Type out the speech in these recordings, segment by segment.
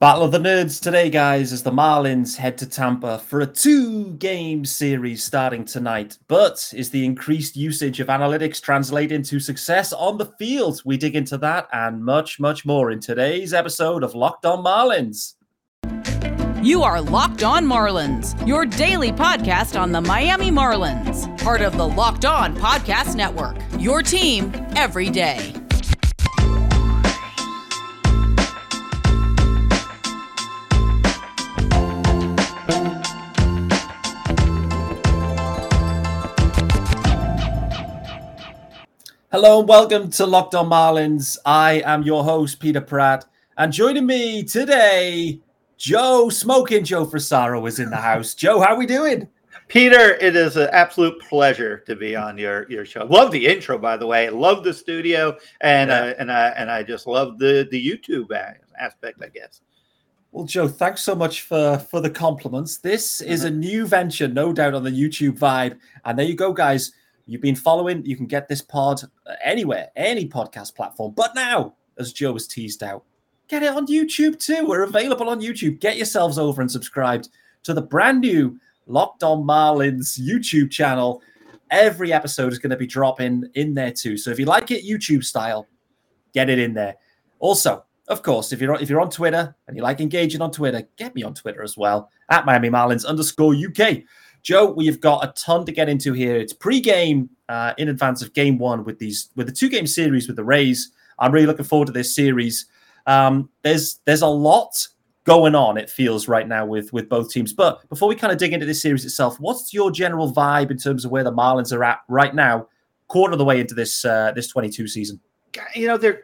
Battle of the Nerds today, guys, as the Marlins head to Tampa for a two game series starting tonight. But is the increased usage of analytics translate into success on the field? We dig into that and much, much more in today's episode of Locked On Marlins. You are Locked On Marlins, your daily podcast on the Miami Marlins, part of the Locked On Podcast Network, your team every day. Hello and welcome to Locked On Marlins. I am your host, Peter Pratt. And joining me today, Joe Smoking Joe Frisaro is in the house. Joe, how are we doing? Peter, it is an absolute pleasure to be on your your show. Love the intro, by the way. Love the studio, and yeah. uh, and I and I just love the the YouTube aspect, I guess. Well, Joe, thanks so much for for the compliments. This is a new venture, no doubt, on the YouTube vibe. And there you go, guys. You've been following, you can get this pod anywhere, any podcast platform. But now, as Joe has teased out, get it on YouTube too. We're available on YouTube. Get yourselves over and subscribed to the brand new Locked On Marlins YouTube channel. Every episode is going to be dropping in there too. So if you like it YouTube style, get it in there. Also, of course, if you're if you're on Twitter and you like engaging on Twitter, get me on Twitter as well at Miami Marlins underscore UK. Joe, we've got a ton to get into here. It's pre-game uh, in advance of Game One with these with the two-game series with the Rays. I'm really looking forward to this series. Um, there's there's a lot going on. It feels right now with with both teams. But before we kind of dig into this series itself, what's your general vibe in terms of where the Marlins are at right now, quarter of the way into this uh, this 22 season? You know they're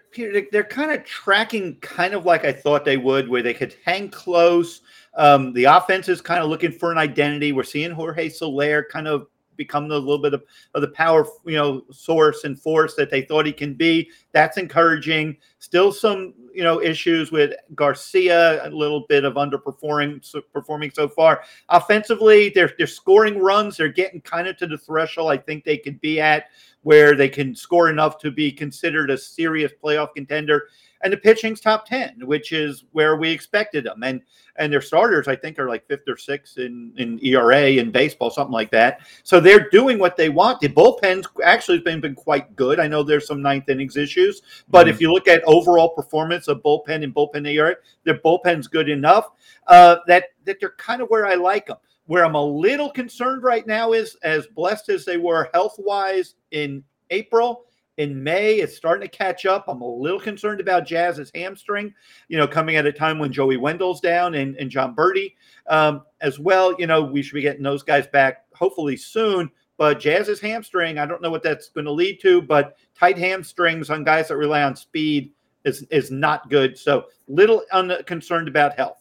they're kind of tracking kind of like I thought they would, where they could hang close um, the offense is kind of looking for an identity. We're seeing Jorge Soler kind of become a little bit of, of the power, you know, source and force that they thought he can be. That's encouraging. Still some, you know, issues with Garcia, a little bit of underperforming so, performing so far. Offensively, they're they're scoring runs. They're getting kind of to the threshold I think they could be at where they can score enough to be considered a serious playoff contender and the pitching's top 10 which is where we expected them. And and their starters i think are like fifth or sixth in in era in baseball something like that. So they're doing what they want. The bullpen's actually been, been quite good. I know there's some ninth innings issues but mm-hmm. if you look at overall performance of bullpen and bullpen era their bullpen's good enough uh, that that they're kind of where i like them where i'm a little concerned right now is as blessed as they were health wise in april in May. It's starting to catch up. I'm a little concerned about Jazz's hamstring, you know, coming at a time when Joey Wendle's down and, and Jon Berti um, as well. You know, we should be getting those guys back hopefully soon. But Jazz's hamstring, I don't know what that's going to lead to, but tight hamstrings on guys that rely on speed is is not good. So little unconcerned about health.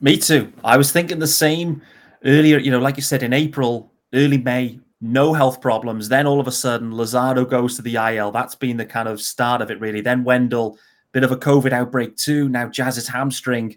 Me too. I was thinking the same earlier. You know, like you said in April, early May, no health problems. Then all of a sudden, Luzardo goes to the IL. That's been the kind of start of it, really. Then Wendle, bit of a COVID outbreak too. Now Jazz's hamstring.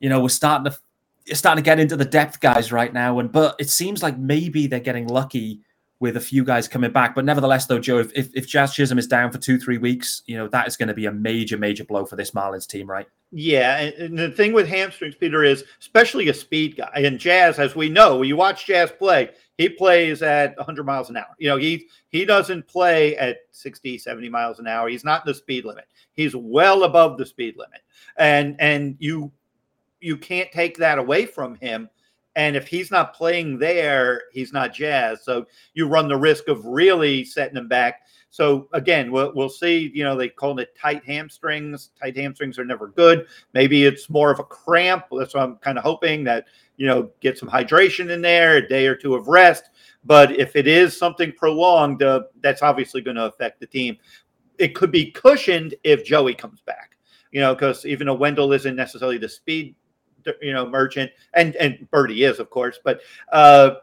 You know, we're starting to starting to get into the depth guys right now, and but it seems like maybe they're getting lucky with a few guys coming back. But nevertheless, though, Joe, if, if, Jazz Chisholm is down for two, three weeks, you know, that is going to be a major, major blow for this Marlins team, right? Yeah. And, and the thing with hamstrings, Peter, is especially a speed guy. And Jazz, as we know, you watch Jazz play, he plays at 100 miles an hour. You know, he he doesn't play at 60, 70 miles an hour. He's not in the speed limit. He's well above the speed limit. And and you you can't take that away from him. And if he's not playing there, he's not jazz. So you run the risk of really setting him back. So again, we'll, we'll see. You know, they call it tight hamstrings. Tight hamstrings are never good. Maybe it's more of a cramp. That's what I'm kind of hoping that you know, get some hydration in there, a day or two of rest. But if it is something prolonged, uh, that's obviously going to affect the team. It could be cushioned if Joey comes back, you know, because even though Wendle isn't necessarily the speed, you know, merchant, and and Berti is, of course, but uh,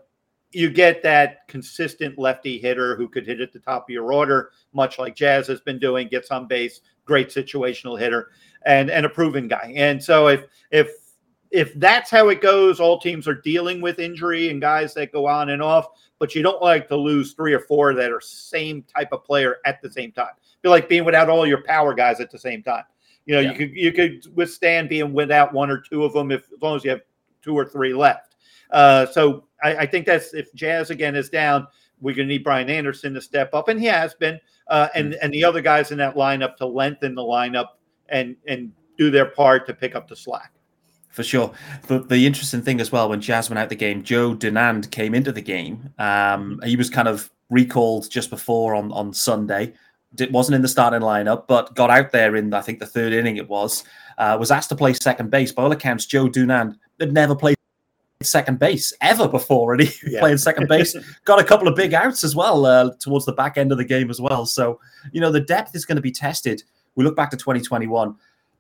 you get that consistent lefty hitter who could hit at the top of your order, much like Jazz has been doing, gets on base, great situational hitter, and and a proven guy. And so if if if that's how it goes, all teams are dealing with injury and guys that go on and off, but you don't like to lose three or four that are same type of player at the same time. feel like being without all your power guys at the same time. You know, Yeah. you could you could withstand being without one or two of them if as long as you have two or three left. Uh, so I, I think that's if Jazz again is down, we're going to need Brian Anderson to step up, and he has been, uh, and and the other guys in that lineup to lengthen the lineup and and do their part to pick up the slack. For sure. The, the interesting thing as well, when Jazz went out the game, Joe Dunand came into the game. Um, he was kind of recalled just before on, on Sunday. It wasn't in the starting lineup, but got out there in, I think, the third inning it was. Uh, was asked to play second base. By all accounts, Joe Dunand had never played second base ever before, and he Yeah. playing second base. Got a couple of big outs as well uh, towards the back end of the game as well. So, you know, the depth is going to be tested. We look back to 2021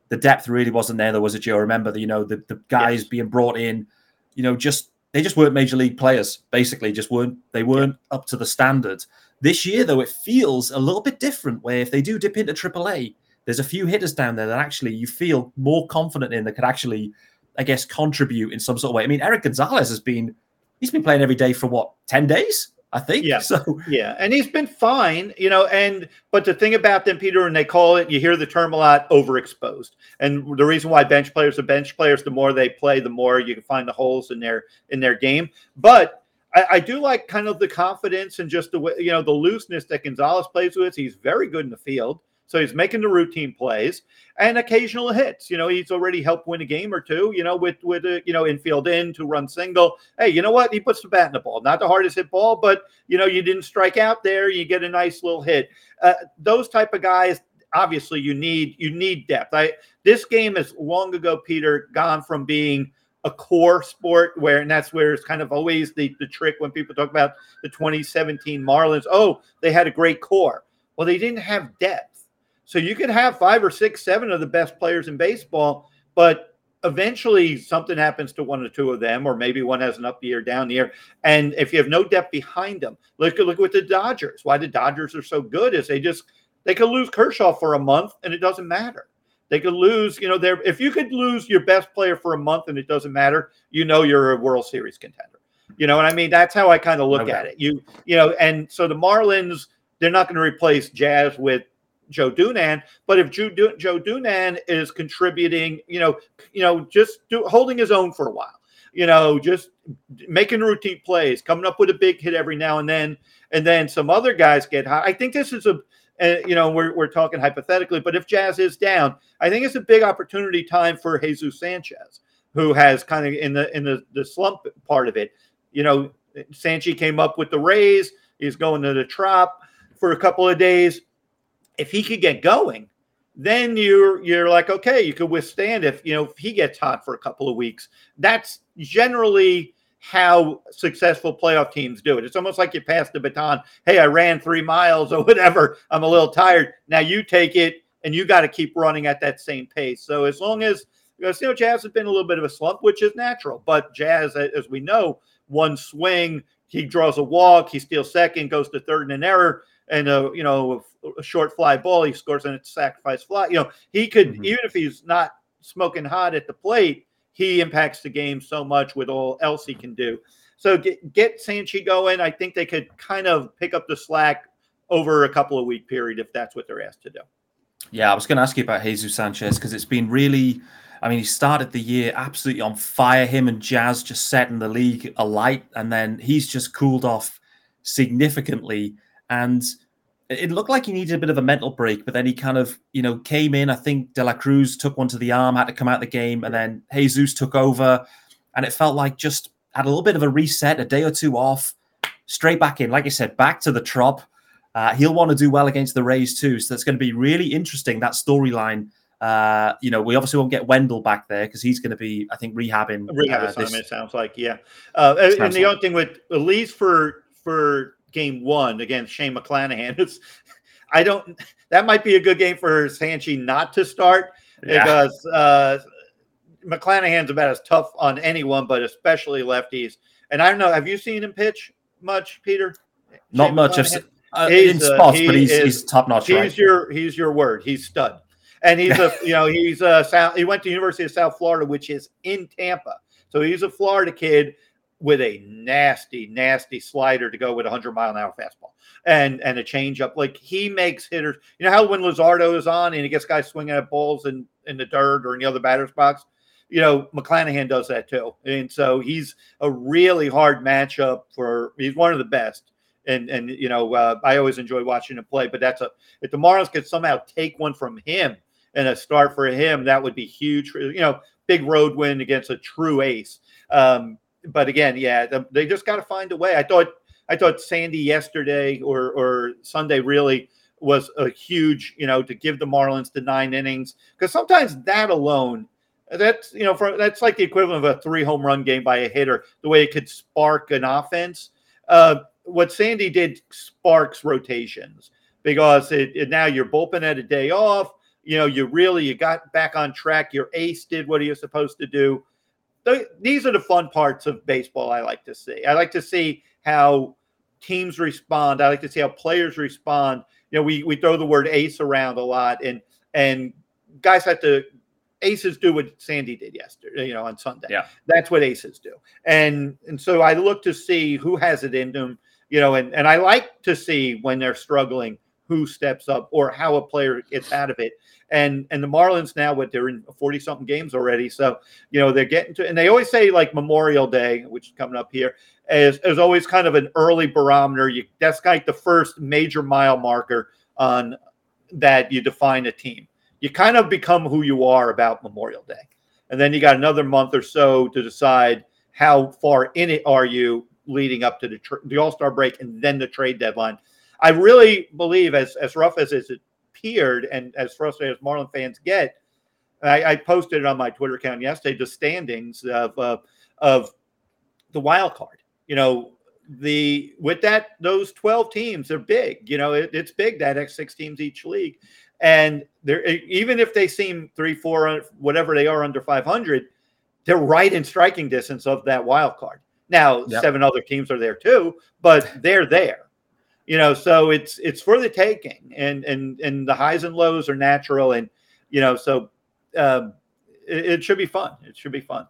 the depth really wasn't there. There was a Joe. Remember, the, you know, the, the guys Yes. being brought in, you know, just they just weren't major league players. Basically, just weren't they weren't up to the standard. This year, though, it feels a little bit different. Where if they do dip into AAA, there's a few hitters down there that actually you feel more confident in that could actually, I guess, contribute in some sort of way. I mean, Erik Gonzalez has been he's been playing every day for what ten days, I think. Yeah. So Yeah, and he's been fine, you know. And but the thing about them, Peter, and they call it, you hear the term a lot, overexposed. And the reason why bench players are bench players, the more they play, the more you can find the holes in their in their game. But I, I do like kind of the confidence and just the way, you know, the looseness that Gonzalez plays with. He's very good in the field. So he's making the routine plays and occasional hits. You know, he's already helped win a game or two. You know, with with a you know infield in to run single. Hey, you know what? He puts the bat in the ball. Not the hardest hit ball, but you know you didn't strike out there. You get a nice little hit. Uh, those type of guys. Obviously, you need you need depth. I this game is long ago, Peter, gone from being a core sport where and that's where it's kind of always the, the trick when people talk about the 2017 Marlins. Oh, they had a great core. Well, they didn't have depth. So you could have five or six, seven of the best players in baseball, but eventually something happens to one or two of them, or maybe one has an up year, down year. And if you have no depth behind them, look at look with the Dodgers. Why the Dodgers are so good is they just they could lose Kershaw for a month and it doesn't matter. They could lose, you know, there if you could lose your best player for a month and it doesn't matter, you know you're a World Series contender. You know what I mean? That's how I kind of look No at it. You you know, and so the Marlins, they're not going to replace Jazz with Joe Dunand, but if Joe, Du- Joe Dunand is contributing, you know, you know, just do, holding his own for a while, you know, just making routine plays, coming up with a big hit every now and then, and then some other guys get hot. I think this is a, you know, we're, we're talking hypothetically, but if Jazz is down, I think it's a big opportunity time for Jesus Sanchez, who has kind of in the in the, the slump part of it. You know, Sanchi came up with the Rays. He's going to the Trop for a couple of days. If he could get going, then you're you're like okay, you could withstand if you know if he gets hot for a couple of weeks. That's generally how successful playoff teams do it. It's almost like you pass the baton. Hey, I ran three miles or whatever. I'm a little tired. Now you take it and you got to keep running at that same pace. So as long as because you know Jazz has been a little bit of a slump, which is natural. But Jazz, as we know, one swing, he draws a walk, he steals second, goes to third in an error, and a you know a short fly ball, he scores on a sacrifice fly. You know he could Mhm. even if he's not smoking hot at the plate, he impacts the game so much with all else he can do. So get get Sanchi going. I think they could kind of pick up the slack over a couple of week period if that's what they're asked to do. Yeah, I was going to ask you about Jesus Sanchez because it's been really. I mean, he started the year absolutely on fire. Him and Jazz just setting the league alight, and then he's just cooled off significantly. And it looked like he needed a bit of a mental break, but then he kind of, you know, came in. I think De La Cruz took one to the arm, had to come out of the game, and then Jesus took over, and it felt like just had a little bit of a reset, a day or two off, straight back in. Like I said, back to the trop. Uh, he'll want to do well against the Rays too, so that's going to be really interesting. That storyline. Uh, you know, we obviously won't get Wendle back there because he's going to be, I think, rehabbing. rehab uh, assignment. this- It sounds like, yeah. Uh, and- the other thing with at least for for game one against Shane McClanahan, it's I don't. That might be a good game for Sanchi not to start Yeah. because uh, McClanahan's about as tough on anyone, but especially lefties. And I don't know. Have you seen him pitch much, Peter? Not Shane much. I've McClanahan? se- uh, He's, in uh, he but he's, is- he's top notch. He's Right? your he's your word. He's stud, and he's a you know he's a South. He went to University of South Florida, which is in Tampa. So he's a Florida kid with a nasty, nasty slider to go with a hundred mile an hour fastball and and a changeup. Like he makes hitters. You know how when Luzardo is on and he gets guys swinging at balls in in the dirt or in the other batter's box, you know, McClanahan does that too. And so he's a really hard matchup for he's one of the best. And and you know, uh, I always enjoy watching him play, but that's a if the Marlins could somehow take one from him and a start for him, that would be huge. You know, big road win against a true ace. Um, but again, yeah, they just got to find a way. I thought I thought Sandy yesterday or or Sunday really was a huge, you know, to give the Marlins the nine innings because sometimes that alone that's you know for that's like the equivalent of a three home run game by a hitter the way it could spark an offense uh, what sandy did sparks rotations because it, it, now your bullpen had a day off you know you really you got back on track your ace did what he was supposed to do these are the fun parts of baseball i like to see i like to see how teams respond i like to see how players respond you know we, we throw the word ace around a lot and and guys have to aces do what Sandy did yesterday, you know, on Sunday. Yeah. That's what aces do. And and so I look to see who has it in them, you know, and, and I like to see when they're struggling who steps up or how a player gets out of it. And and the Marlins now what they're in 40 something games already. So, you know, they're getting to and they always say like Memorial Day, which is coming up here, is, is always kind of an early barometer. You that's like the first major mile marker on that you define a team you kind of become who you are about Memorial Day. And then you got another month or so to decide how far in it are you leading up to the, the All Star break and then the trade deadline. I really believe, as, as rough as it appeared and as frustrated as Marlin fans get, I, I posted it on my Twitter account yesterday the standings of, uh, of the wild card. You know, the with that those 12 teams they're big you know it, it's big that x six teams each league and they're even if they seem three, four, whatever they are under 500, they're right in striking distance of that wild card. Now, yep. seven other teams are there too, but they're there. You know, so it's it's for the taking, and and and the highs and lows are natural, and you know, so um, it, it should be fun. It should be fun.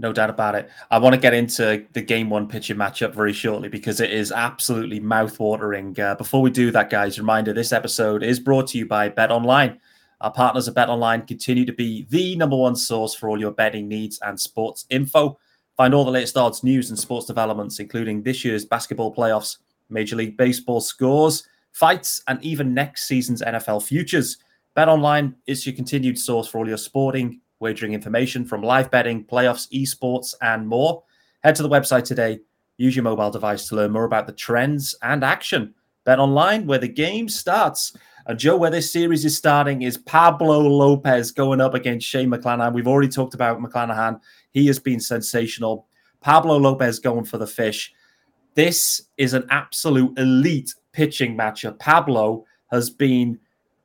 No doubt about it. I want to get into the game one pitching matchup very shortly because it is absolutely mouth-watering. Uh, before we do that, guys, reminder this episode is brought to you by Bet Online. Our partners at Bet Online continue to be the number one source for all your betting needs and sports info. Find all the latest odds, news, and sports developments, including this year's basketball playoffs, Major League Baseball scores, fights, and even next season's NFL futures. BetOnline is your continued source for all your sporting, wagering information from live betting, playoffs, esports, and more. Head to the website today. Use your mobile device to learn more about the trends and action. Bet online where the game starts. And Joe, where this series is starting is Pablo Lopez going up against Shane McClanahan. We've already talked about McClanahan. He has been sensational. Pablo Lopez going for the fish. This is an absolute elite pitching matchup. Pablo has been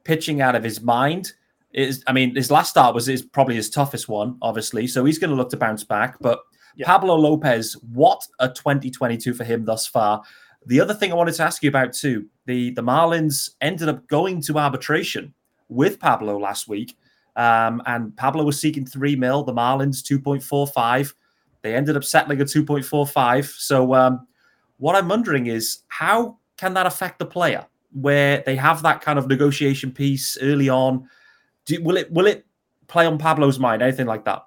pitching out of his mind is I mean, his last start was is probably his toughest one, obviously. So he's going to look to bounce back. But yeah. Pablo Lopez, what a 2022 for him thus far. The other thing I wanted to ask you about too, the the Marlins ended up going to arbitration with Pablo last week, um, and Pablo was seeking three mil. The Marlins 2.45. They ended up settling at 2.45. So um, what I'm wondering is how can that affect the player where they have that kind of negotiation piece early on? Do, will it will it play on Pablo's mind? Anything like that?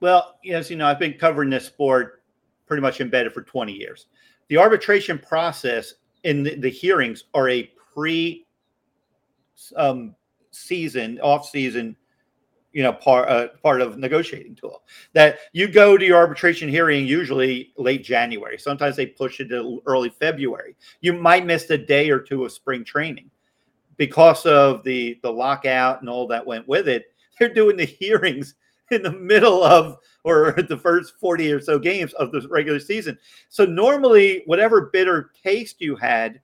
Well, yes, you know, I've been covering this sport pretty much embedded for 20 years. The arbitration process in the, the hearings are a pre um, season, off season, you know, part uh, part of negotiating tool. That you go to your arbitration hearing usually late January. Sometimes they push it to early February. You might miss a day or two of spring training because of the the lockout and all that went with it, they're doing the hearings in the middle of or the first 40 or so games of the regular season. So normally whatever bitter taste you had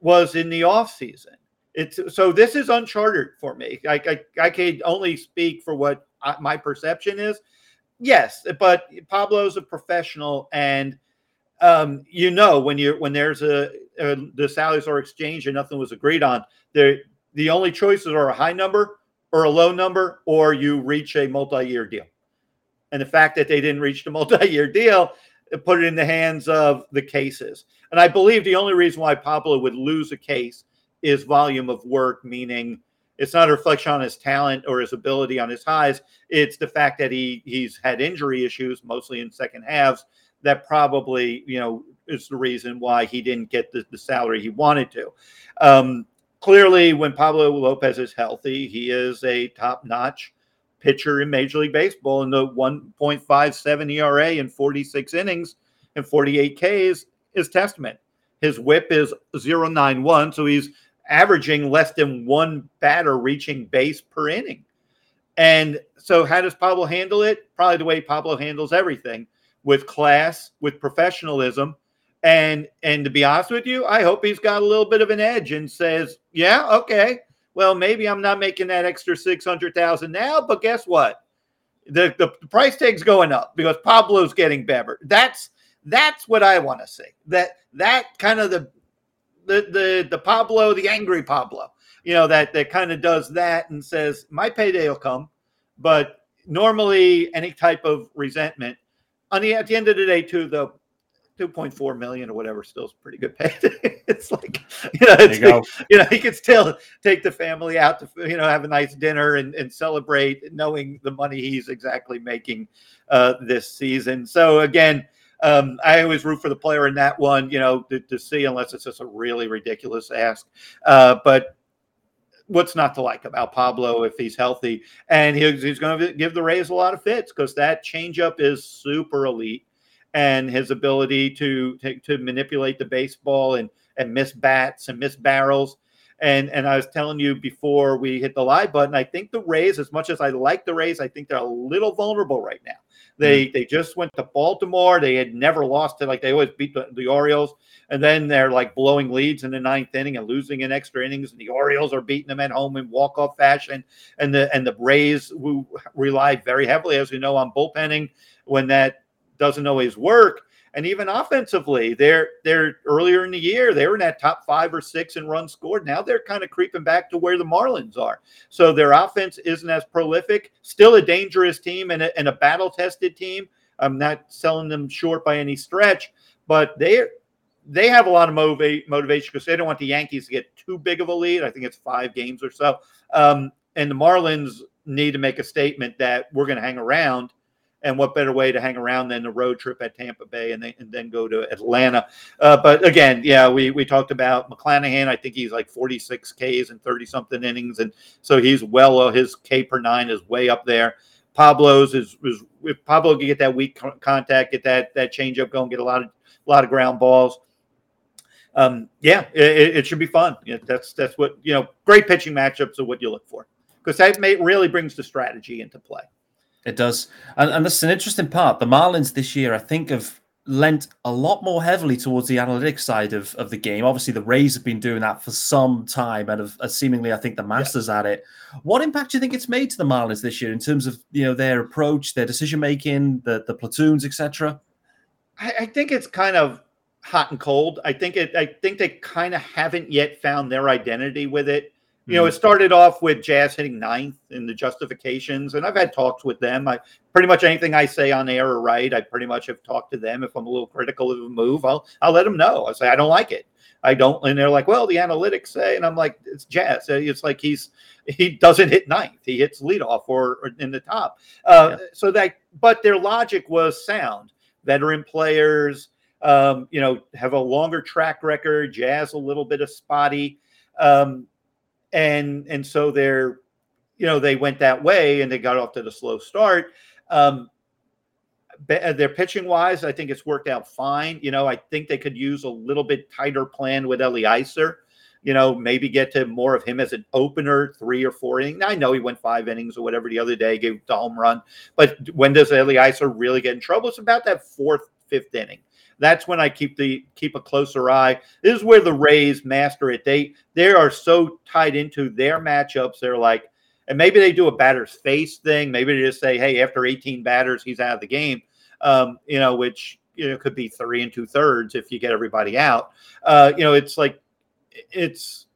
was in the off season. It's so this is uncharted for me. I, I, I can only speak for what I, my perception is. Yes, but Pablo's a professional and um, you know when you when there's a, a, the salaries are exchanged and nothing was agreed on, the the only choices are a high number or a low number, or you reach a multi-year deal. And the fact that they didn't reach the multi-year deal put it in the hands of the cases. And I believe the only reason why Pablo would lose a case is volume of work, meaning it's not a reflection on his talent or his ability on his highs. It's the fact that he he's had injury issues, mostly in second halves, that probably you know is the reason why he didn't get the, the salary he wanted to. Um, clearly, when Pablo Lopez is healthy, he is a top notch pitcher in Major League Baseball. And the 1.57 ERA in 46 innings and 48 Ks is testament. His whip is 091, so he's averaging less than one batter reaching base per inning. And so, how does Pablo handle it? Probably the way Pablo handles everything with class, with professionalism, and and to be honest with you, I hope he's got a little bit of an edge and says, "Yeah, okay, well, maybe I'm not making that extra six hundred thousand now, but guess what? The, the the price tag's going up because Pablo's getting better. That's that's what I want to see. That that kind of the the the the Pablo, the angry Pablo, you know, that that kind of does that and says, "My payday will come," but normally any type of resentment. On the at the end of the day, too, the 2.4 million or whatever still is pretty good pay. it's like you know, it's, you, you, know, he can still take the family out to you know have a nice dinner and, and celebrate, knowing the money he's exactly making uh, this season. So again, um, I always root for the player in that one, you know, to, to see unless it's just a really ridiculous ask. Uh, but what's not to like about Pablo if he's healthy? And he's, he's going to give the Rays a lot of fits because that changeup is super elite, and his ability to, to to manipulate the baseball and and miss bats and miss barrels. And and I was telling you before we hit the live button, I think the Rays, as much as I like the Rays, I think they're a little vulnerable right now. They mm. they just went to Baltimore. They had never lost it. Like they always beat the, the, Orioles, and then they're like blowing leads in the ninth inning and losing in extra innings. And the Orioles are beating them at home in walk off fashion. And the and the Rays who rely very heavily, as we know, on bullpenning when that doesn't always work. And even offensively, they're they're earlier in the year, they were in that top five or six in runs scored. Now they're kind of creeping back to where the Marlins are. So their offense isn't as prolific. Still a dangerous team and a, and a battle tested team. I'm not selling them short by any stretch, but they they have a lot of motiva- motivation because they don't want the Yankees to get too big of a lead. I think it's five games or so. Um, and the Marlins need to make a statement that we're going to hang around and what better way to hang around than the road trip at Tampa Bay and then, and then go to Atlanta. Uh, but again, yeah, we we talked about McClanahan. I think he's like 46 Ks and 30 something innings, and so he's well. Uh, his K per nine is way up there. Pablo's is, if Pablo can get that weak contact, get that that changeup going, get a lot of a lot of ground balls. Um, yeah, it, it, should be fun. That's that's what you know. Great pitching matchups are what you look for because that may, really brings the strategy into play. It does. And, and this is an interesting part. The Marlins this year, I think, have lent a lot more heavily towards the analytics side of, of the game. Obviously, the Rays have been doing that for some time and have uh, seemingly, I think, the Masters yeah. at it. What impact do you think it's made to the Marlins this year in terms of you know their approach, their decision making, the the platoons, etc.? I, I think it's kind of hot and cold. I think it. I think they kind of haven't yet found their identity with it. You know, it mm-hmm. started off with Jazz hitting ninth in the justifications, and I've had talks with them. I pretty much anything I say on air or right, I pretty much have talked to them. If I'm a little critical of a move, I'll I'll let them know. I say I don't like it. I don't, and they're like, well, the analytics say, and I'm like, it's Jazz. It's like he's he doesn't hit ninth, he hits leadoff or, or in the top. Uh, yeah. So that, but their logic was sound. Veteran players, um, you know, have a longer track record. Jazz a little bit of spotty. Um, and and so they're you know they went that way and they got off to the slow start. Um uh, their pitching wise i think it's worked out fine. You know i think they could use a little bit tighter plan with Elieser you know maybe get to more of him as an opener three or four innings. I know he went five innings or whatever the other day gave the home run but when does Elieser really get in trouble? It's about that fourth fifth inning that's when I keep the keep a closer eye. This is where the Rays master it. They they are so tied into their matchups. They're like, and maybe they do a batter's face thing. Maybe they just say, hey, after 18 batters, he's out of the game. Um, you know, which you know could be three and two thirds if you get everybody out. Uh, you know, it's like it's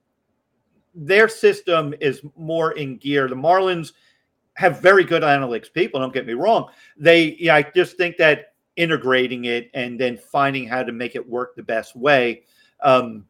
their system is more in gear. The Marlins have very good analytics people. Don't get me wrong. They, yeah, I just think that integrating it and then finding how to make it work the best way um,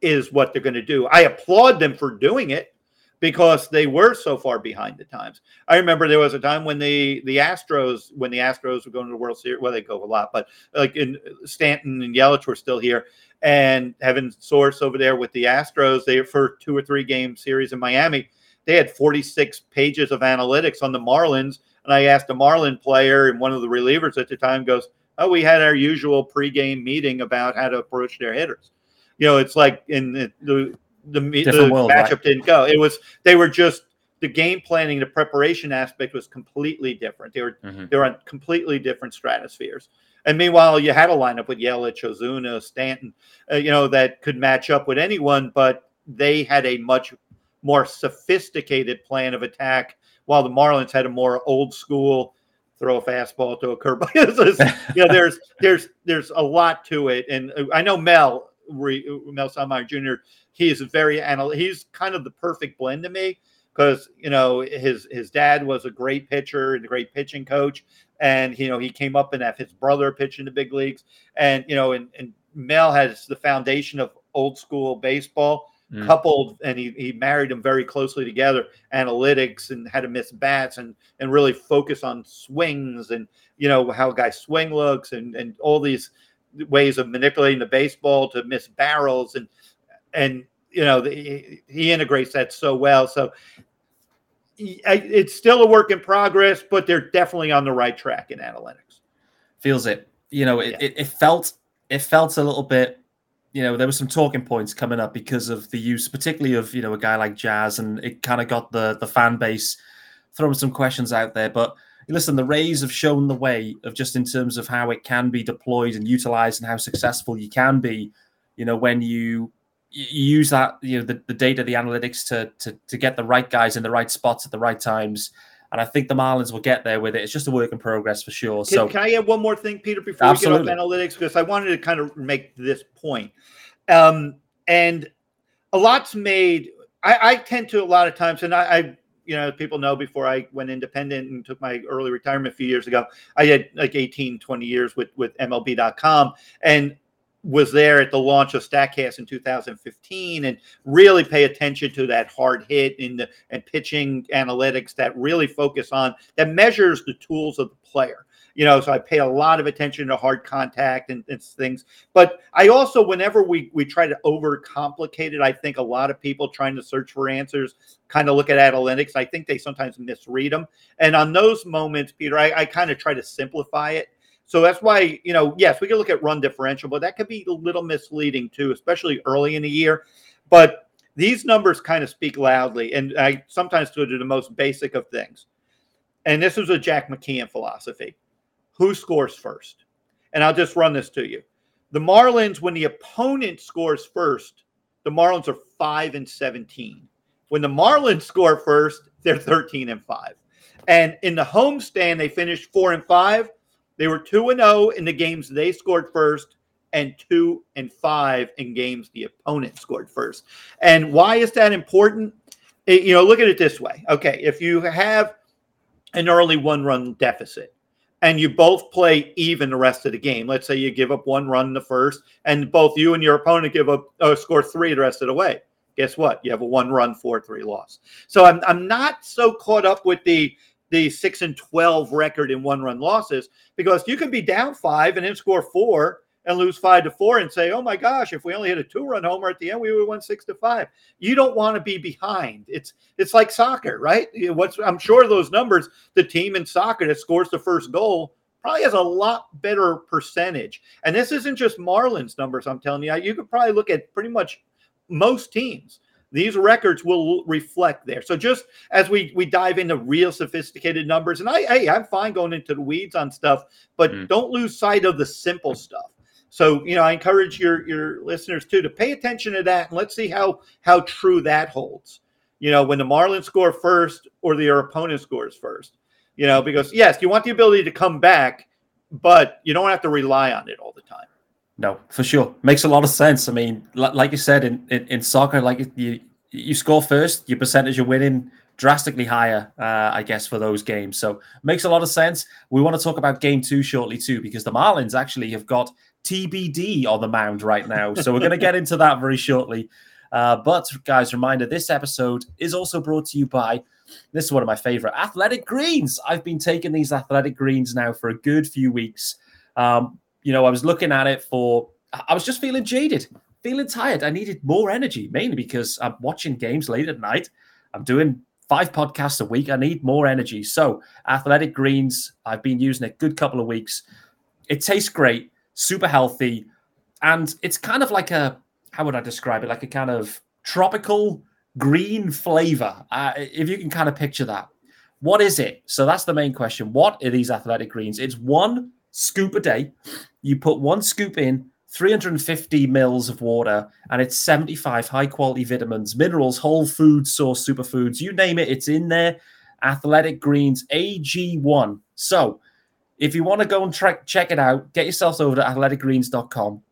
is what they're going to do. I applaud them for doing it because they were so far behind the times. I remember there was a time when the the Astros, when the Astros were going to the World Series, well, they go a lot, but like in Stanton and Yelich were still here, and having source over there with the Astros, they for two or three game series in Miami, they had 46 pages of analytics on the Marlins. And I asked a Marlin player, and one of the relievers at the time goes, "Oh, we had our usual pregame meeting about how to approach their hitters." You know, it's like in the the, the, the world, matchup right? didn't go. It was they were just the game planning, the preparation aspect was completely different. They were mm-hmm. they were on completely different stratospheres. And meanwhile, you had a lineup with Yelich, Ozuna, Stanton, uh, you know, that could match up with anyone, but they had a much more sophisticated plan of attack, while the Marlins had a more old school throw a fastball to a curveball. you know, there's there's there's a lot to it, and uh, I know Mel Mel Stottlemyre Jr. He is very anal. He's kind of the perfect blend to me because you know his his dad was a great pitcher and a great pitching coach, and you know he came up and have his brother pitch in the big leagues, and you know and, and Mel has the foundation of old school baseball mm. coupled, and he he married them very closely together, analytics and how to miss bats and and really focus on swings and you know how a guy's swing looks and and all these ways of manipulating the baseball to miss barrels and and you know, the, he integrates that so well. So it's still a work in progress, but they're definitely on the right track in analytics. Feels it. You know, it, yeah. it, it, felt it felt a little bit. You know, there were some talking points coming up because of the use, particularly of you know a guy like Jazz, and it kind of got the the fan base throwing some questions out there. But listen, the Rays have shown the way of just in terms of how it can be deployed and utilized, and how successful you can be. You know, when you you use that you know the, the data the analytics to, to to get the right guys in the right spots at the right times and I think the Marlins will get there with it. It's just a work in progress for sure. Can, so, can I add one more thing, Peter, before absolutely. we get off analytics? Because I wanted to kind of make this point. Um, and a lot's made. I, I, tend to a lot of times, and I, I, you know, people know before I went independent and took my early retirement a few years ago, I had like 18, 20 years with with MLB.com, and was there at the launch of Statcast in 2015 and really pay attention to that hard hit in the and pitching analytics that really focus on that measures the tools of the player. You know, so I pay a lot of attention to hard contact and, and things. But I also, whenever we we try to overcomplicate it, I think a lot of people trying to search for answers kind of look at analytics. I think they sometimes misread them. And on those moments, Peter, I, I kind of try to simplify it so that's why, you know, yes, we can look at run differential, but that could be a little misleading too, especially early in the year. But these numbers kind of speak loudly, and I sometimes do the most basic of things. And this is a Jack McKeon philosophy who scores first? And I'll just run this to you. The Marlins, when the opponent scores first, the Marlins are 5 and 17. When the Marlins score first, they're 13 and 5. And in the homestand, they finished 4 and 5. They were 2 and 0 in the games they scored first and 2 and 5 in games the opponent scored first. And why is that important? It, you know, look at it this way. Okay, if you have an early one-run deficit and you both play even the rest of the game, let's say you give up one run in the first and both you and your opponent give up uh, score 3 the rest of the way. Guess what? You have a one-run 4-3 loss. So I'm I'm not so caught up with the the six and 12 record in one run losses because you can be down five and then score four and lose five to four and say, oh my gosh, if we only hit a two run homer at the end, we would have won six to five. You don't want to be behind. It's it's like soccer, right? What's I'm sure those numbers, the team in soccer that scores the first goal probably has a lot better percentage. And this isn't just Marlins numbers, I'm telling you. You could probably look at pretty much most teams these records will reflect there. So just as we we dive into real sophisticated numbers, and I hey, I'm fine going into the weeds on stuff, but mm. don't lose sight of the simple stuff. So you know, I encourage your your listeners too to pay attention to that, and let's see how how true that holds. You know, when the Marlins score first or their opponent scores first. You know, because yes, you want the ability to come back, but you don't have to rely on it all the time. No, for sure. Makes a lot of sense. I mean, like you said in, in, in soccer, like you you score first, your percentage of winning drastically higher, uh, I guess, for those games. So makes a lot of sense. We want to talk about game two shortly too, because the Marlins actually have got TBD on the mound right now. So we're going to get into that very shortly. Uh, but guys, reminder: this episode is also brought to you by. This is one of my favorite athletic greens. I've been taking these athletic greens now for a good few weeks. Um, you know, I was looking at it for. I was just feeling jaded, feeling tired. I needed more energy, mainly because I'm watching games late at night. I'm doing five podcasts a week. I need more energy. So, Athletic Greens, I've been using it a good couple of weeks. It tastes great, super healthy, and it's kind of like a how would I describe it? Like a kind of tropical green flavor. Uh, if you can kind of picture that. What is it? So that's the main question. What are these athletic greens? It's one scoop a day. You put one scoop in, 350 mils of water, and it's 75 high quality vitamins, minerals, whole food source superfoods, you name it, it's in there. Athletic Greens AG1. So if you want to go and tra- check it out, get yourself over to athleticgreens.com.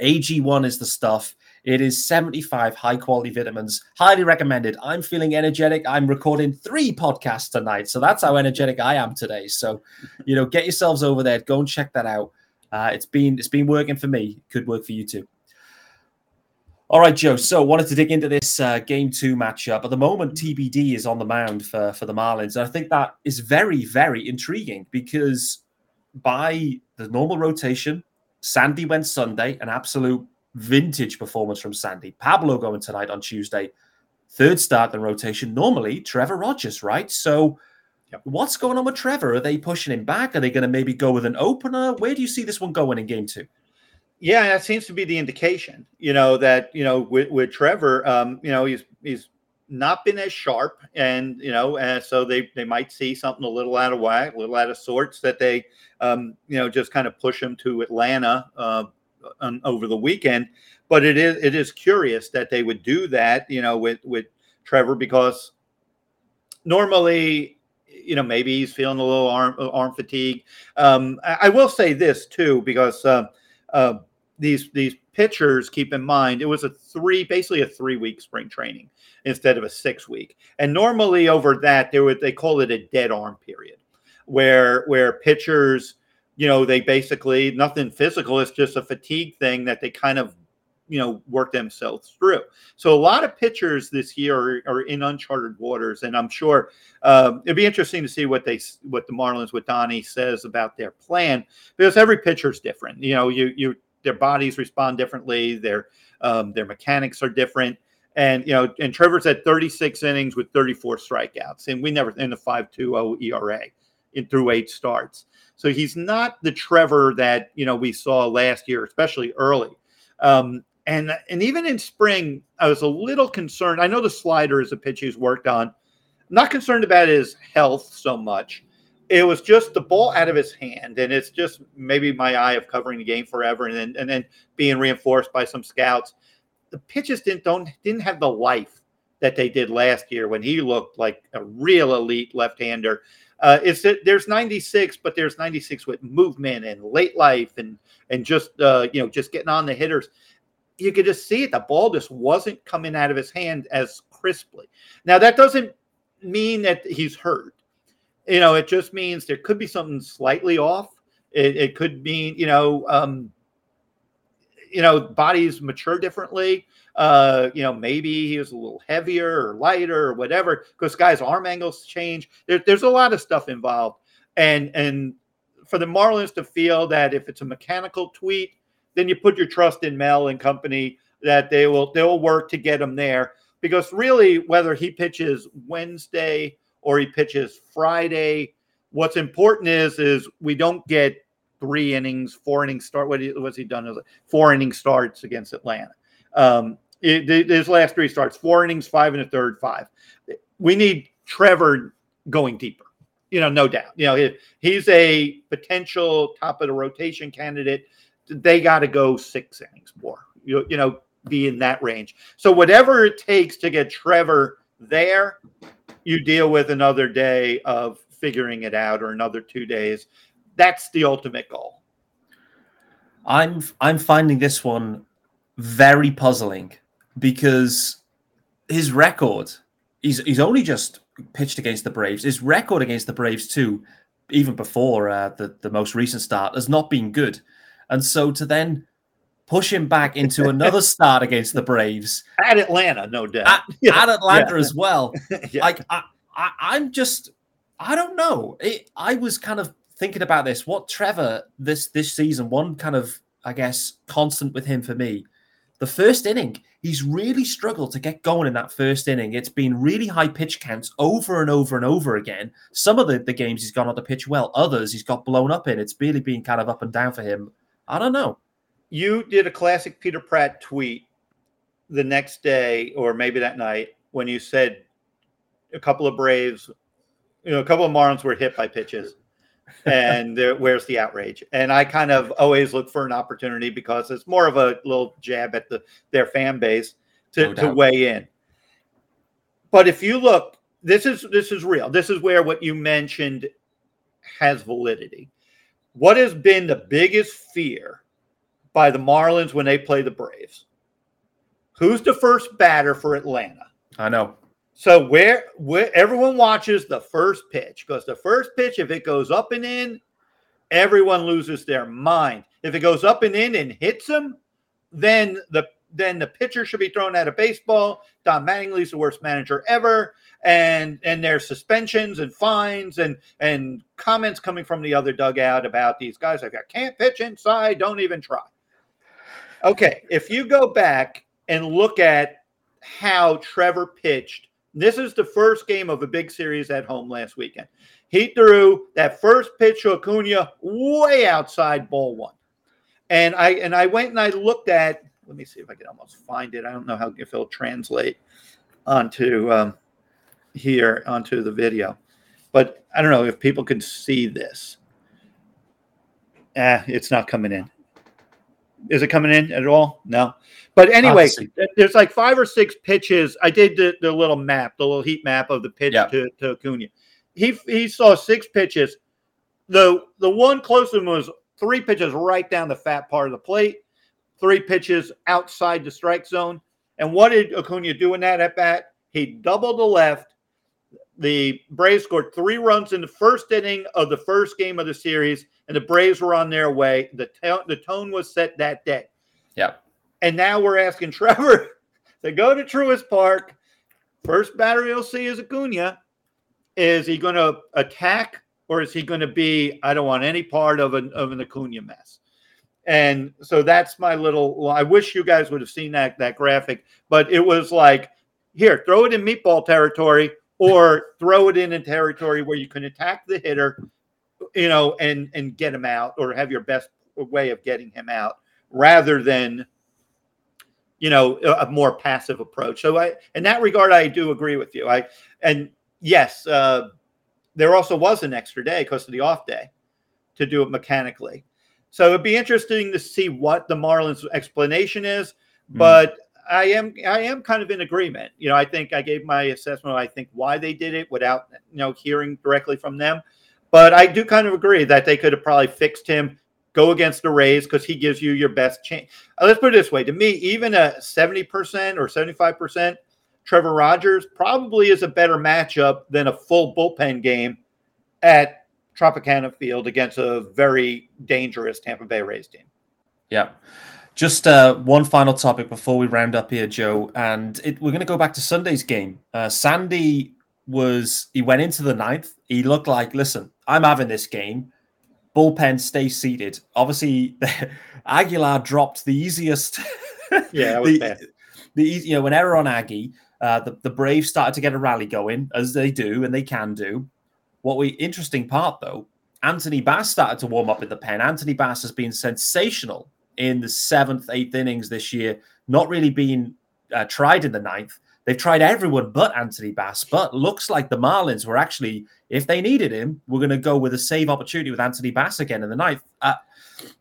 AG1 is the stuff. It is 75 high quality vitamins. Highly recommended. I'm feeling energetic. I'm recording three podcasts tonight. So that's how energetic I am today. So, you know, get yourselves over there. Go and check that out. Uh, it's been it's been working for me. Could work for you too. All right, Joe. So wanted to dig into this uh, game two matchup. At the moment, TBD is on the mound for for the Marlins, and I think that is very very intriguing because by the normal rotation, Sandy went Sunday, an absolute vintage performance from Sandy. Pablo going tonight on Tuesday, third start in rotation. Normally, Trevor Rogers, right? So, yep. what's going on with Trevor? Are they pushing him back? Are they going to maybe go with an opener? Where do you see this one going in game two? Yeah, that seems to be the indication. You know that you know with, with Trevor, um, you know he's he's not been as sharp, and you know, and so they they might see something a little out of whack, a little out of sorts that they, um, you know, just kind of push him to Atlanta uh, on, over the weekend. But it is it is curious that they would do that, you know, with with Trevor because normally, you know, maybe he's feeling a little arm arm fatigue. Um, I, I will say this too because uh, uh, these these pitchers keep in mind it was a three basically a three week spring training instead of a six week and normally over that they would they call it a dead arm period where where pitchers you know they basically nothing physical it's just a fatigue thing that they kind of you know work themselves through so a lot of pitchers this year are, are in uncharted waters and i'm sure um, it'd be interesting to see what they what the marlins what donnie says about their plan because every pitcher is different you know you you their bodies respond differently. Their um, their mechanics are different. And you know, and Trevor's at 36 innings with 34 strikeouts, and we never in the 5.20 ERA in through eight starts. So he's not the Trevor that you know we saw last year, especially early. Um, and and even in spring, I was a little concerned. I know the slider is a pitch he's worked on. I'm not concerned about his health so much it was just the ball out of his hand, and it's just maybe my eye of covering the game forever, and then and then being reinforced by some scouts. The pitches didn't don't didn't have the life that they did last year when he looked like a real elite left-hander. Uh, it's that there's 96, but there's 96 with movement and late life and and just uh, you know just getting on the hitters. You could just see it. The ball just wasn't coming out of his hand as crisply. Now that doesn't mean that he's hurt you know, it just means there could be something slightly off. It, it could mean, you know, um, you know, bodies mature differently. Uh, you know, maybe he was a little heavier or lighter or whatever, because guys' arm angles change. There, there's a lot of stuff involved. And and for the Marlins to feel that if it's a mechanical tweet, then you put your trust in Mel and company that they will they'll work to get him there. Because really, whether he pitches Wednesday or he pitches Friday. What's important is is we don't get three innings, four innings start. What was he done? Four inning starts against Atlanta. Um, it, his last three starts, four innings, five and a third, five. We need Trevor going deeper. You know, no doubt. You know, he's a potential top of the rotation candidate. They got to go six innings more. You, you know, be in that range. So whatever it takes to get Trevor there, you deal with another day of figuring it out or another two days. That's the ultimate goal. I'm I'm finding this one very puzzling because his record he's he's only just pitched against the Braves. His record against the Braves too, even before uh, the the most recent start, has not been good. And so to then push him back into another start against the Braves at Atlanta, no doubt. At, yeah. at Atlanta yeah. as well. yeah. Like I, I, am just, I don't know. It, I was kind of thinking about this. What Trevor this this season? One kind of, I guess, constant with him for me. The first inning, he's really struggled to get going in that first inning. It's been really high pitch counts over and over and over again. Some of the, the games he's gone on the pitch well, others he's got blown up in. It's really been kind of up and down for him. I don't know you did a classic Peter Pratt tweet the next day or maybe that night when you said a couple of Braves, you know, a couple of Marlins were hit by pitches. And there, where's the outrage? And I kind of always look for an opportunity because it's more of a little jab at the their fan base to, no to weigh in. But if you look, this is this is real. This is where what you mentioned has validity. What has been the biggest fear by the Marlins when they play the Braves. Who's the first batter for Atlanta? I know. So where, where everyone watches the first pitch because the first pitch, if it goes up and in, everyone loses their mind. If it goes up and in and hits them, then the then the pitcher should be thrown out of baseball. Don Mattingly's the worst manager ever, and and there's suspensions and fines and and comments coming from the other dugout about these guys like I can't pitch inside, don't even try. Okay, if you go back and look at how Trevor pitched, this is the first game of a big series at home last weekend. He threw that first pitch to Acuna way outside ball one. And I and I went and I looked at let me see if I can almost find it. I don't know how if it'll translate onto um, here onto the video, but I don't know if people can see this. Ah, it's not coming in. Is it coming in at all? No. But anyway, there's like five or six pitches. I did the, the little map, the little heat map of the pitch yeah. to, to Acuna. He he saw six pitches. The the one close to him was three pitches right down the fat part of the plate, three pitches outside the strike zone. And what did Acuna do in that at bat? He doubled the left. The Braves scored three runs in the first inning of the first game of the series and the Braves were on their way. The, t- the tone was set that day. Yeah. And now we're asking Trevor to go to Truist Park. First batter you'll see is Acuna. Is he going to attack or is he going to be, I don't want any part of an, of an Acuna mess? And so that's my little. Well, I wish you guys would have seen that that graphic, but it was like, here, throw it in meatball territory, or throw it in a territory where you can attack the hitter you know, and and get him out or have your best way of getting him out rather than you know a more passive approach. So I in that regard I do agree with you. I and yes, uh, there also was an extra day because of the off day to do it mechanically. So it'd be interesting to see what the Marlins explanation is, mm. but I am I am kind of in agreement. You know, I think I gave my assessment. I think why they did it without you know hearing directly from them. But I do kind of agree that they could have probably fixed him, go against the Rays because he gives you your best chance. Uh, let's put it this way: to me, even a seventy percent or seventy-five percent, Trevor Rogers probably is a better matchup than a full bullpen game at Tropicana Field against a very dangerous Tampa Bay Rays team. Yeah. Just uh, one final topic before we round up here, Joe, and it, we're going to go back to Sunday's game. Uh, Sandy was he went into the ninth. He looked like, listen, I'm having this game. Bullpen, stay seated. Obviously, Aguilar dropped the easiest. Yeah, the, the you know when error on Aggie, uh, the the Braves started to get a rally going as they do and they can do. What we interesting part though, Anthony Bass started to warm up in the pen. Anthony Bass has been sensational in the seventh, eighth innings this year. Not really being uh, tried in the ninth. They've tried everyone but Anthony Bass, but looks like the Marlins were actually, if they needed him, we're going to go with a save opportunity with Anthony Bass again in the ninth. Uh,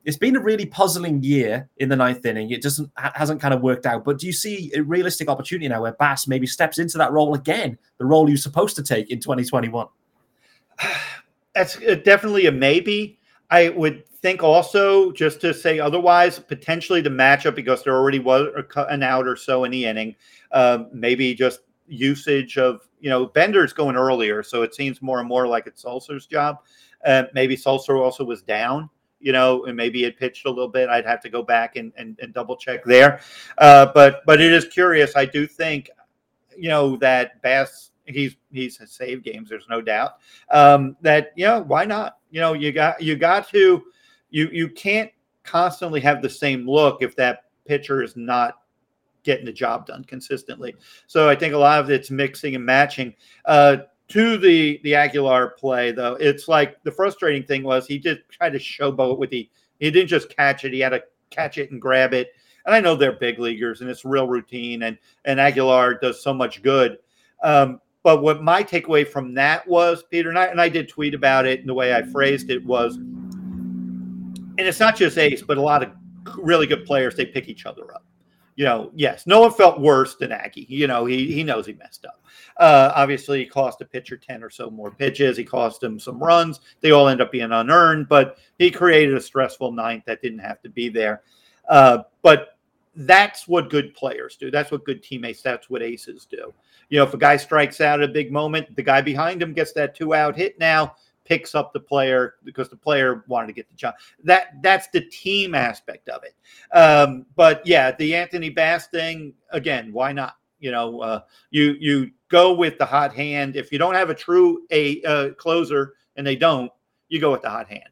it's been a really puzzling year in the ninth inning. It doesn't hasn't kind of worked out. But do you see a realistic opportunity now where Bass maybe steps into that role again, the role you're supposed to take in 2021? That's uh, definitely a maybe. I would think also, just to say otherwise, potentially the matchup because there already was an out or so in the inning. Uh, maybe just usage of you know Bender's going earlier, so it seems more and more like it's Sulser's job. Uh, maybe Sulser also was down you know, and maybe it pitched a little bit. I'd have to go back and, and, and double check there. Uh, but but it is curious. I do think, you know, that Bass he's he's saved games. There's no doubt um, that you know why not. You know, you got you got to you you can't constantly have the same look if that pitcher is not getting the job done consistently. So I think a lot of it's mixing and matching. Uh, to the the Aguilar play though, it's like the frustrating thing was he did try to showboat with the he didn't just catch it, he had to catch it and grab it. And I know they're big leaguers and it's real routine and and Aguilar does so much good. Um, but what my takeaway from that was, Peter, and I, and I did tweet about it, and the way I phrased it was, and it's not just Ace, but a lot of really good players, they pick each other up you know, yes, no one felt worse than Aggie. You know, he he knows he messed up. Uh, obviously, he cost a pitcher ten or so more pitches. He cost him some runs. They all end up being unearned, but he created a stressful ninth that didn't have to be there. Uh, but that's what good players do. That's what good teammates. That's what aces do. You know, if a guy strikes out at a big moment, the guy behind him gets that two out hit now picks up the player because the player wanted to get the job. That that's the team aspect of it. Um, but yeah, the Anthony Bass thing again. Why not? You know, uh, you you go with the hot hand. If you don't have a true a uh, closer, and they don't, you go with the hot hand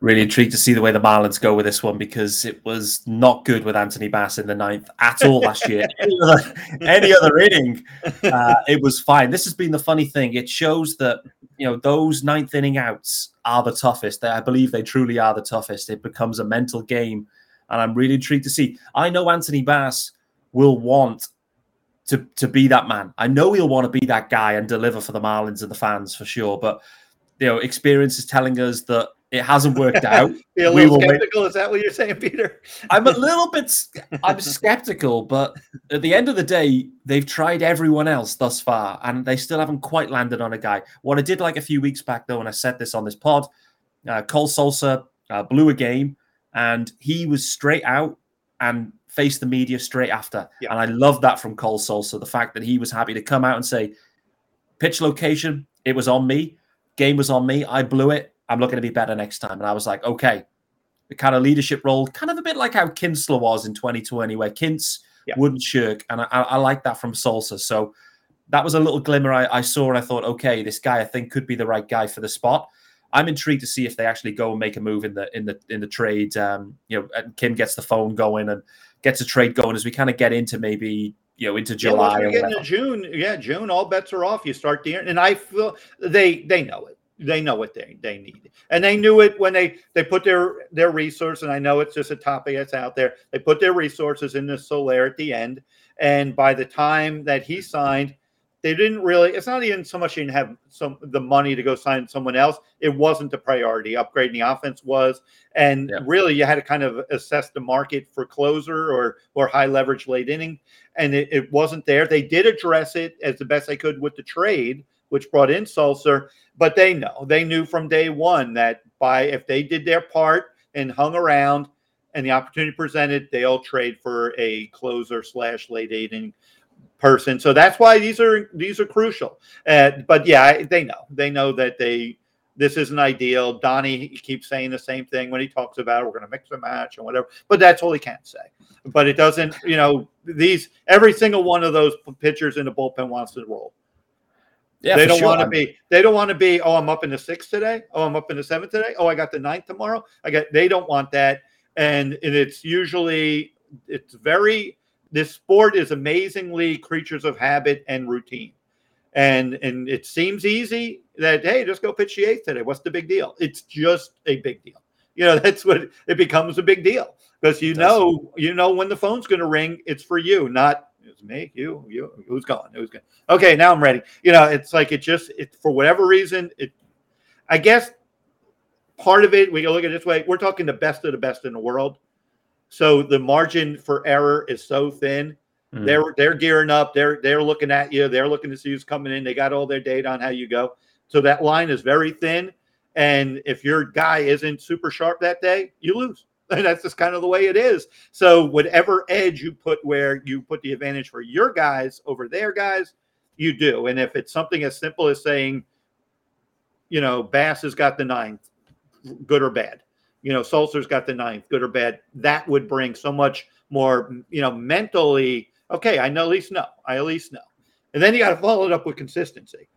really intrigued to see the way the Marlins go with this one because it was not good with Anthony Bass in the ninth at all last year. any, other, any other inning, uh, it was fine. This has been the funny thing. It shows that you know those ninth inning outs are the toughest. I believe they truly are the toughest. It becomes a mental game, and I'm really intrigued to see. I know Anthony Bass will want to to be that man. I know he'll want to be that guy and deliver for the Marlins and the fans for sure. But you know, experience is telling us that it hasn't worked out. Be a little skeptical. Is that what you're saying, Peter? I'm a little bit. I'm skeptical, but at the end of the day, they've tried everyone else thus far, and they still haven't quite landed on a guy. What I did like a few weeks back, though, and I said this on this pod, uh, Cole Sulser uh, blew a game, and he was straight out and faced the media straight after. Yeah. And I love that from Cole Sulser. The fact that he was happy to come out and say, "Pitch location, it was on me. Game was on me. I blew it." I'm looking to be better next time. And I was like, okay, the kind of leadership role, kind of a bit like how Kintzler was in 2020, where Kintz yeah. wouldn't shirk. And I, I, like that from Sulser. So that was a little glimmer I, I, saw. And I thought, okay, this guy I think could be the right guy for the spot. I'm intrigued to see if they actually go and make a move in the in the in the trade. Um, you know, and Kim gets the phone going and gets a trade going as we kind of get into maybe you know into July. Yeah, into June, yeah, June, all bets are off. You start the and I feel they they know it they know what they, they need. And they knew it when they they put their their resource and i know it's just a topic that's out there. They put their resources in the Soler at the end and by the time that he signed they didn't really it's not even so much you didn't have some the money to go sign someone else. It wasn't the priority. Upgrading the offense was and yeah. really you had to kind of assess the market for closer or or high leverage late inning and it, it wasn't there. They did address it as the best they could with the trade which brought in Sulser. But they know, they knew from day one that by if they did their part and hung around and the opportunity presented, they'll trade for a closer slash late inning person. So that's why these are these are crucial. Uh, but yeah, they know they know that they this isn't ideal. Donnie keeps saying the same thing when he talks about we're going to mix a match and whatever, but that's all he can say. But it doesn't, you know, these every single one of those pitchers in the bullpen wants to roll. Yeah, they don't sure. want to be. They don't want to be. Oh, I'm up in the sixth today. Oh, I'm up in the seventh today. Oh, I got the ninth tomorrow. I got. They don't want that, and, and it's usually it's very. This sport is amazingly creatures of habit and routine, and and it seems easy that hey, just go pitch the eighth today. What's the big deal? It's just a big deal. You know, that's what it becomes a big deal because you know you know when the phone's going to ring. It's for you, not it's me, you, you. Who's gone? Who's gone? Okay, now I'm ready. You know, it's like it just it for whatever reason it. I guess part of it we can look at it this way: we're talking the best of the best in the world, so the margin for error is so thin. Mm. They're they're gearing up. They're they're looking at you. They're looking to see who's coming in. They got all their data on how you go. So that line is very thin. And if your guy isn't super sharp that day, you lose. That's just kind of the way it is. So whatever edge you put where you put the advantage for your guys over their guys, you do. And if it's something as simple as saying, you know, Bass has got the ninth, good or bad, you know, Sulser's got the ninth, good or bad. That would bring so much more, you know, mentally. Okay, I know at least know. I at least know. And then you got to follow it up with consistency.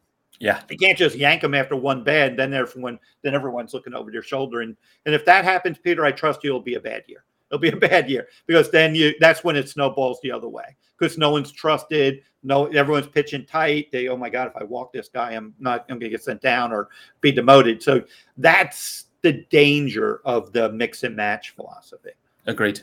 Yeah, you can't just yank them after one bad. Then everyone, then everyone's looking over their shoulder. And and if that happens, Peter, I trust you. It'll be a bad year. It'll be a bad year because then you that's when it snowballs the other way because no one's trusted. No, everyone's pitching tight. They, oh my God, if I walk this guy, I'm not. I'm going to get sent down or be demoted. So that's the danger of the mix and match philosophy. Agreed.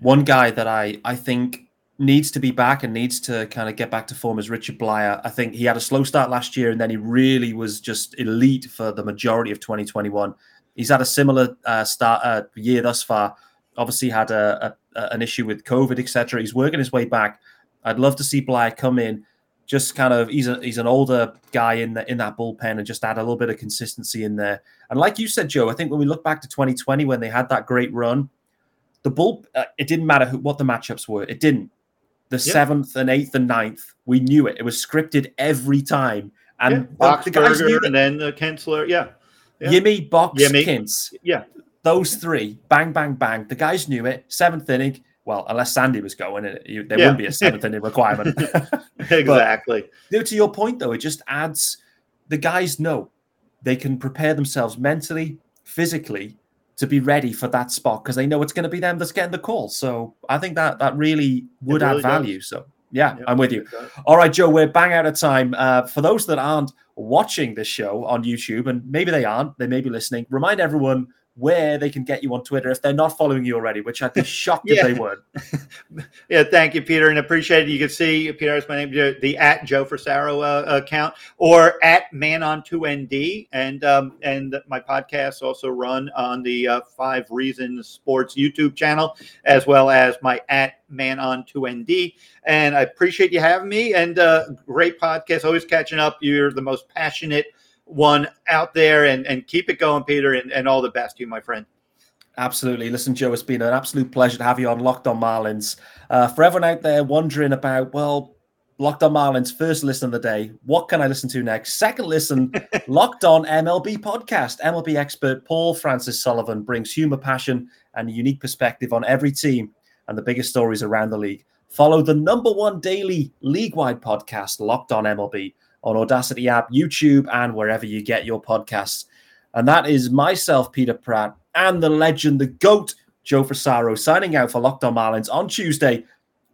One guy that I I think needs to be back and needs to kind of get back to form is Richard Bleier. I think he had a slow start last year and then he really was just elite for the majority of 2021. He's had a similar uh, start uh, year thus far. Obviously, had a, a, an issue with COVID, etc. He's working his way back. I'd love to see Bleier come in, just kind of he's a he's an older guy in the, in that bullpen and just add a little bit of consistency in there. And like you said, Joe, I think when we look back to 2020 when they had that great run, the bull uh, it didn't matter who, what the matchups were. It didn't. The yep. seventh and eighth and ninth, we knew it. It was scripted every time. And yeah, the guys knew and then the Kintzler, yeah. yeah. Yimi, Box, Yimi. Kintz. Yeah. Those three, bang, bang, bang. The guys knew it. Seventh inning, well, unless Sandy was going, it there yeah. wouldn't be a seventh inning requirement. exactly. but, to your point, though, it just adds the guys know they can prepare themselves mentally, physically to be ready for that spot because they know it's going to be them that's getting the call. So I think that that really would really add value. Does. So yeah, I'm with you. All right, Joe, we're bang out of time. Uh, for those that aren't watching this show on YouTube, and maybe they aren't, they may be listening, remind everyone where they can get you on Twitter if they're not following you already, which I'd be shocked yeah. if they would. yeah, thank you, Peter, and appreciate it. You can see Peter is my name, the at Joe Frisaro uh, account or at Man on Two ND, and um, and my podcasts also run on the uh, Five Reasons Sports YouTube channel as well as my at Man on Two ND. And I appreciate you having me, and uh, great podcast. Always catching up. You're the most passionate one out there and, and keep it going, Peter, and, and all the best to you, my friend. Absolutely. Listen, Joe, it's been an absolute pleasure to have you on Locked on Marlins. Uh, for everyone out there wondering about, well, Locked on Marlins, first listen of the day. What can I listen to next? Second listen, Locked on MLB podcast. MLB expert Paul Francis Sullivan brings humor, passion, and a unique perspective on every team and the biggest stories around the league. Follow the number one daily league wide podcast, Locked on MLB on Audacy app, YouTube, and wherever you get your podcasts. And that is myself, Peter Pratt, and the legend, the GOAT, Joe Frisaro, signing out for Locked on Marlins on Tuesday.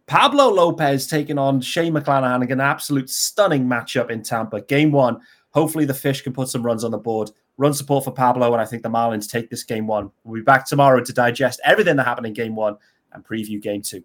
Pablo Lopez taking on Shane McClanahan, an absolute stunning matchup in Tampa. Game one. Hopefully, the fish can put some runs on the board. Run support for Pablo, and I think the Marlins take this game one. We'll be back tomorrow to digest everything that happened in game one and preview game two.